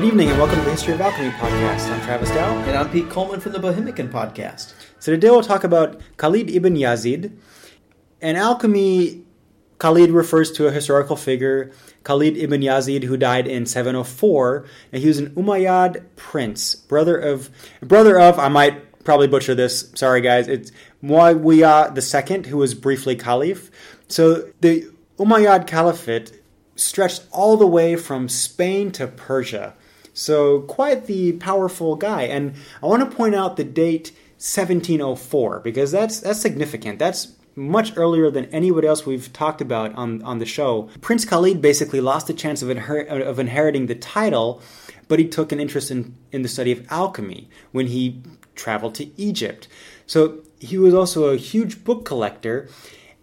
Good evening and welcome to the History of Alchemy podcast. I'm Travis Dow. And I'm Pete Coleman from the Bohemicon podcast. So today we'll talk about Khalid ibn Yazid. And alchemy, Khalid refers to a historical figure, Khalid ibn Yazid, who died in 704. And he was an Umayyad prince, brother of, brother of, I might probably butcher this, sorry guys, it's Muawiyah II, who was briefly caliph. So the Umayyad Caliphate stretched all the way from Spain to Persia. So, quite the powerful guy. And I want to point out the date 1704 because that's that's significant. That's much earlier than anybody else we've talked about on, on the show. Prince Khalid basically lost the chance of, inher- of inheriting the title, but he took an interest in, in the study of alchemy when he traveled to Egypt. So he was also a huge book collector,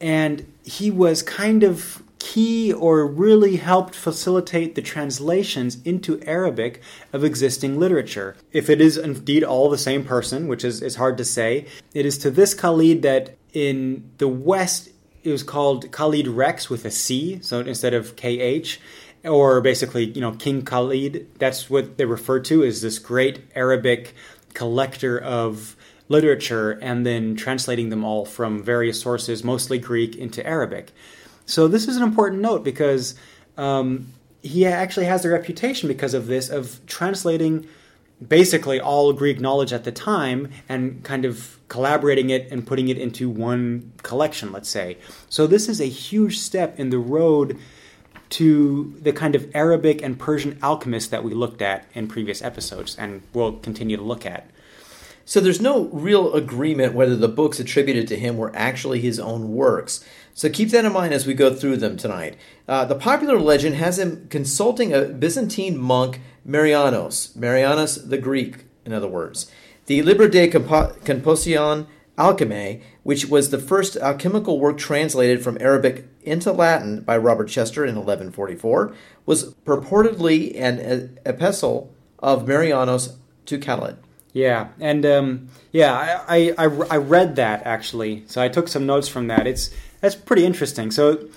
and he was kind of key or really helped facilitate the translations into Arabic of existing literature. If it is indeed all the same person, which is, is hard to say, it is to this Khalid that in the West it was called Khalid Rex with a C, so instead of KH, or basically, you know, King Khalid. That's what they refer to as this great Arabic collector of literature and then translating them all from various sources, mostly Greek, into Arabic. So this is an important note because um, he actually has a reputation because of this of translating basically all Greek knowledge at the time and kind of collaborating it and putting it into one collection, let's say. So this is a huge step in the road to the kind of Arabic and Persian alchemists that we looked at in previous episodes and will continue to look at. So there's no real agreement whether the books attributed to him were actually his own works. So keep that in mind as we go through them tonight. Uh, the popular legend has him consulting a Byzantine monk, Marianos, Marianos the Greek, in other words. The Liber de Composition Alchemae, which was the first alchemical work translated from Arabic into Latin by Robert Chester in 1144, was purportedly an epistle of Marianos to Khalid. Yeah, and um, yeah, I, I, I read that actually, so I took some notes from that. It's that's pretty interesting. So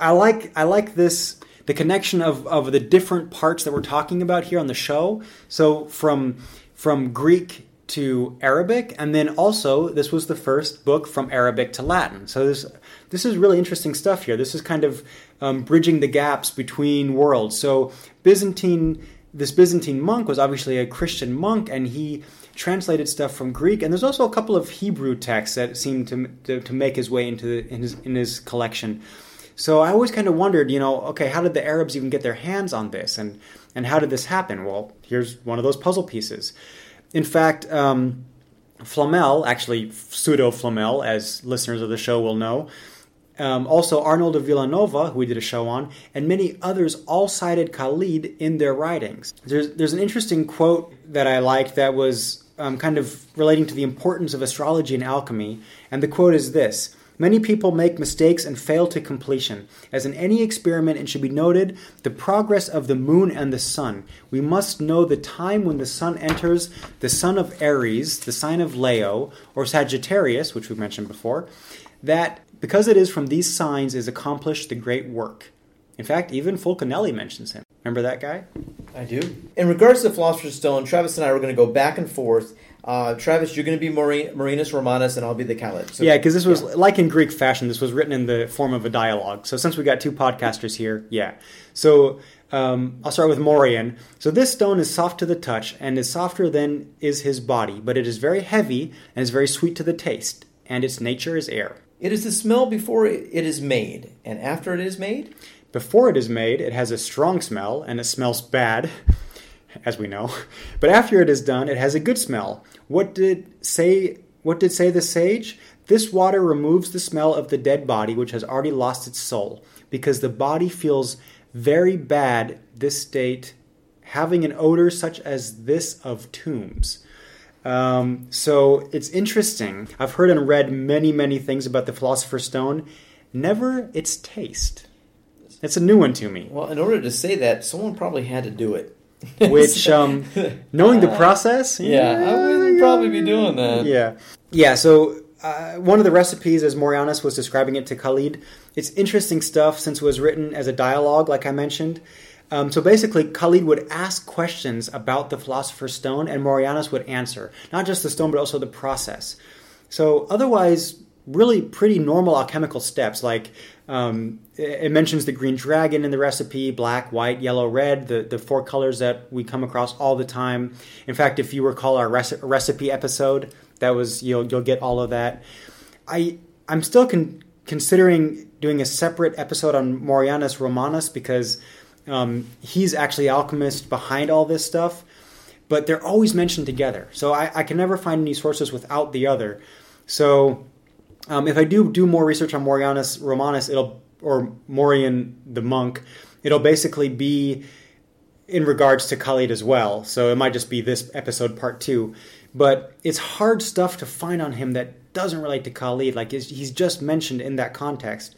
I like I like this the connection of, of the different parts that we're talking about here on the show. So from from Greek to Arabic, and then also this was the first book from Arabic to Latin. So this this is really interesting stuff here. This is kind of um, bridging the gaps between worlds. So Byzantine this Byzantine monk was obviously a Christian monk, and he translated stuff from Greek. And there's also a couple of Hebrew texts that seem to to, to make his way into in his in his collection. So I always kind of wondered, you know, okay, how did the Arabs even get their hands on this, and and how did this happen? Well, here's one of those puzzle pieces. In fact. Um, Flamel, actually pseudo Flamel, as listeners of the show will know, um, also, Arnold of Villanova, who we did a show on, and many others all cited Khalid in their writings. There's, there's an interesting quote that I like that was um, kind of relating to the importance of astrology and alchemy, and the quote is this Many people make mistakes and fail to completion. As in any experiment, it should be noted the progress of the moon and the sun. We must know the time when the sun enters the sun of Aries, the sign of Leo, or Sagittarius, which we mentioned before, that because it is from these signs is accomplished the great work. In fact, even Fulcanelli mentions him. Remember that guy? I do. In regards to the Philosopher's Stone, Travis and I are going to go back and forth. Uh, Travis, you're going to be Marinus Romanus, and I'll be the Khalid. So, yeah, because this was yeah. like in Greek fashion. This was written in the form of a dialogue. So since we got two podcasters here, yeah. So um, I'll start with Morian. So this stone is soft to the touch, and is softer than is his body, but it is very heavy and is very sweet to the taste, and its nature is air. It is the smell before it is made, and after it is made? Before it is made, it has a strong smell, and it smells bad, as we know. But after it is done, it has a good smell. What did say what did say the sage? This water removes the smell of the dead body, which has already lost its soul, because the body feels very bad this state, having an odor such as this of tombs. Um, so it's interesting. I've heard and read many, many things about the Philosopher's Stone, never its taste. It's a new one to me. Well, in order to say that, someone probably had to do it. Which, um, knowing the process, yeah, I wouldn't probably be doing that. Yeah, yeah. So uh, one of the recipes, as Morianus was describing it to Khalid, it's interesting stuff since it was written as a dialogue, like I mentioned. Um, so basically, Khalid would ask questions about the Philosopher's Stone, and Morianus would answer. Not just the stone, but also the process. So otherwise, really pretty normal alchemical steps. Like um, it mentions the green dragon in the recipe, black, white, yellow, red, the, the four colors that we come across all the time. In fact, if you recall our rec- recipe episode, that was you'll you'll get all of that. I I'm still con- considering doing a separate episode on Morianus Romanus because um, he's actually alchemist behind all this stuff, but they're always mentioned together. So I, I can never find any sources without the other. So um, if I do do more research on Morianus Romanus, it'll or Morian the monk, it'll basically be in regards to Khalid as well. So it might just be this episode part two. But it's hard stuff to find on him that doesn't relate to Khalid. Like he's just mentioned in that context.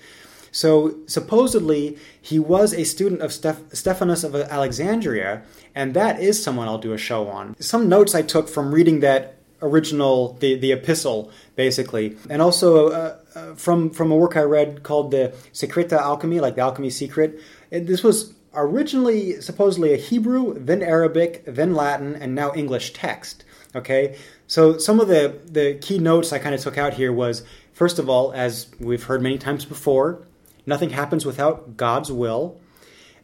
So supposedly he was a student of Steph- Stephanus of Alexandria, and that is someone I'll do a show on. Some notes I took from reading that original the the epistle basically, and also uh, uh, from from a work I read called the Secreta Alchemy, like the Alchemy Secret. It, this was originally supposedly a Hebrew, then Arabic, then Latin, and now English text. Okay, so some of the the key notes I kind of took out here was first of all, as we've heard many times before, Nothing happens without God's will.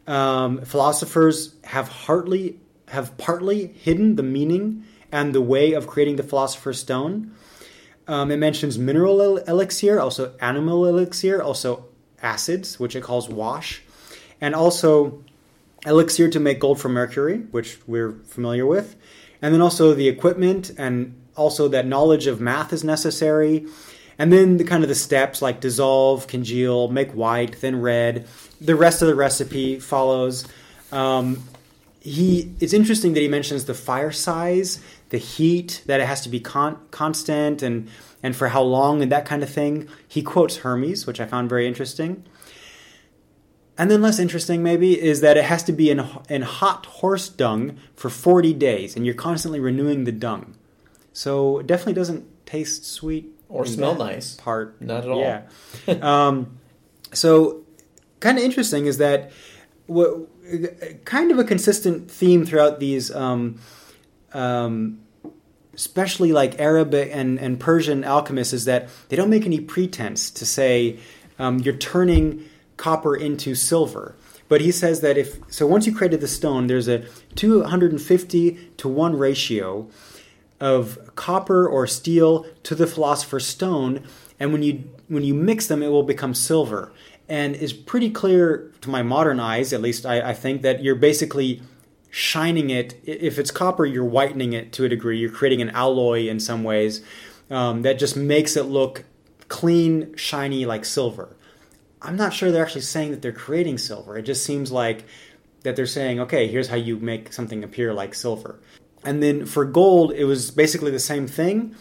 Um, philosophers have hardly have partly hidden the meaning and the way of creating the philosopher's stone. Um, it mentions mineral elixir, also animal elixir, also acids, which it calls wash, and also elixir to make gold from mercury, which we're familiar with, and then also the equipment and also that knowledge of math is necessary and then the kind of the steps like dissolve, congeal, make white, then red. The rest of the recipe follows. Um, he it's interesting that he mentions the fire size, the heat, that it has to be con- constant, and and for how long and that kind of thing. He quotes Hermes, which I found very interesting. And then less interesting maybe is that it has to be in in hot horse dung for 40 days, and you're constantly renewing the dung. So it definitely doesn't taste sweet or smell nice. Part not at all. Yeah. um, so kind of interesting is that what kind of a consistent theme throughout these, um, um, especially like Arabic and, and Persian alchemists, is that they don't make any pretense to say um, you're turning copper into silver. But he says that if so, once you created the stone, there's a 250 to one ratio of copper or steel to the philosopher's stone, and when you when you mix them, it will become silver. And is pretty clear to my modern eyes, at least I, I think, that you're basically shining it. If it's copper, you're whitening it to a degree. You're creating an alloy in some ways um, that just makes it look clean, shiny like silver. I'm not sure they're actually saying that they're creating silver. It just seems like that they're saying, okay, here's how you make something appear like silver. And then for gold, it was basically the same thing,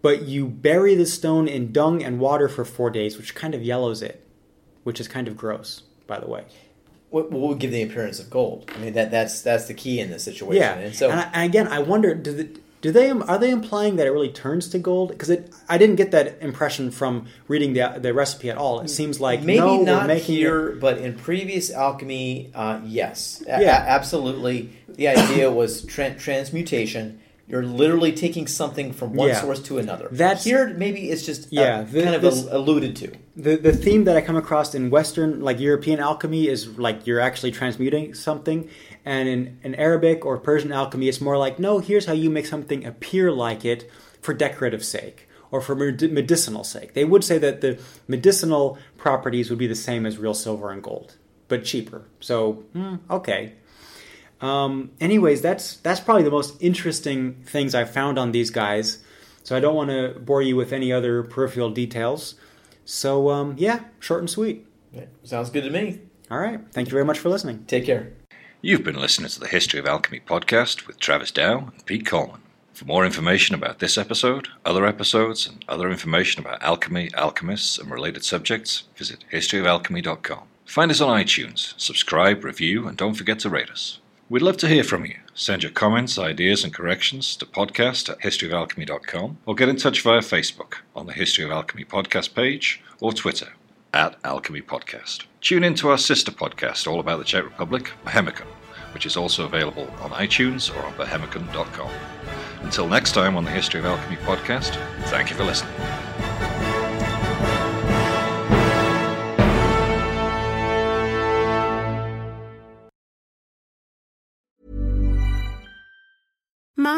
but you bury the stone in dung and water for four days, which kind of yellows it, which is kind of gross, by the way. What, would give the appearance of gold? I mean, that that's that's the key in this situation. Yeah, and so and, I, and again, I wonder, do the, do they are they implying that it really turns to gold? Because I didn't get that impression from reading the the recipe at all. It seems like maybe no, not making here, it... but in previous alchemy, uh, yes, yeah, a- absolutely. The idea was tra- transmutation. You're literally taking something from one Yeah. source to another. That's- here. Maybe it's just uh, Yeah, the- kind of this- alluded to. the the theme that I come across in Western, like European alchemy, is like you're actually transmuting something, and in, in Arabic or Persian alchemy, it's more like no, here's how you make something appear like it for decorative sake or for medicinal sake. They would say that the medicinal properties would be the same as real silver and gold, but cheaper. So hmm, okay. Um, anyways, that's that's probably the most interesting things I've found on these guys. So I don't want to bore you with any other peripheral details. So um, yeah, short and sweet. Yeah, sounds good to me. All right. Thank you very much for listening. Take care. You've been listening to the History of Alchemy podcast with Travis Dow and Pete Coleman. For more information about this episode, other episodes, and other information about alchemy, alchemists, and related subjects, visit historyofalchemy.com. Find us on iTunes, subscribe, review, and don't forget to rate us. We'd love to hear from you. Send your comments, ideas, and corrections to podcast at historyofalchemy.com or get in touch via Facebook on the History of Alchemy podcast page or Twitter at Alchemy Podcast. Tune in to our sister podcast all about the Czech Republic, Bohemicon, which is also available on iTunes or on bohemicon.com. Until next time on the History of Alchemy podcast, thank you for listening.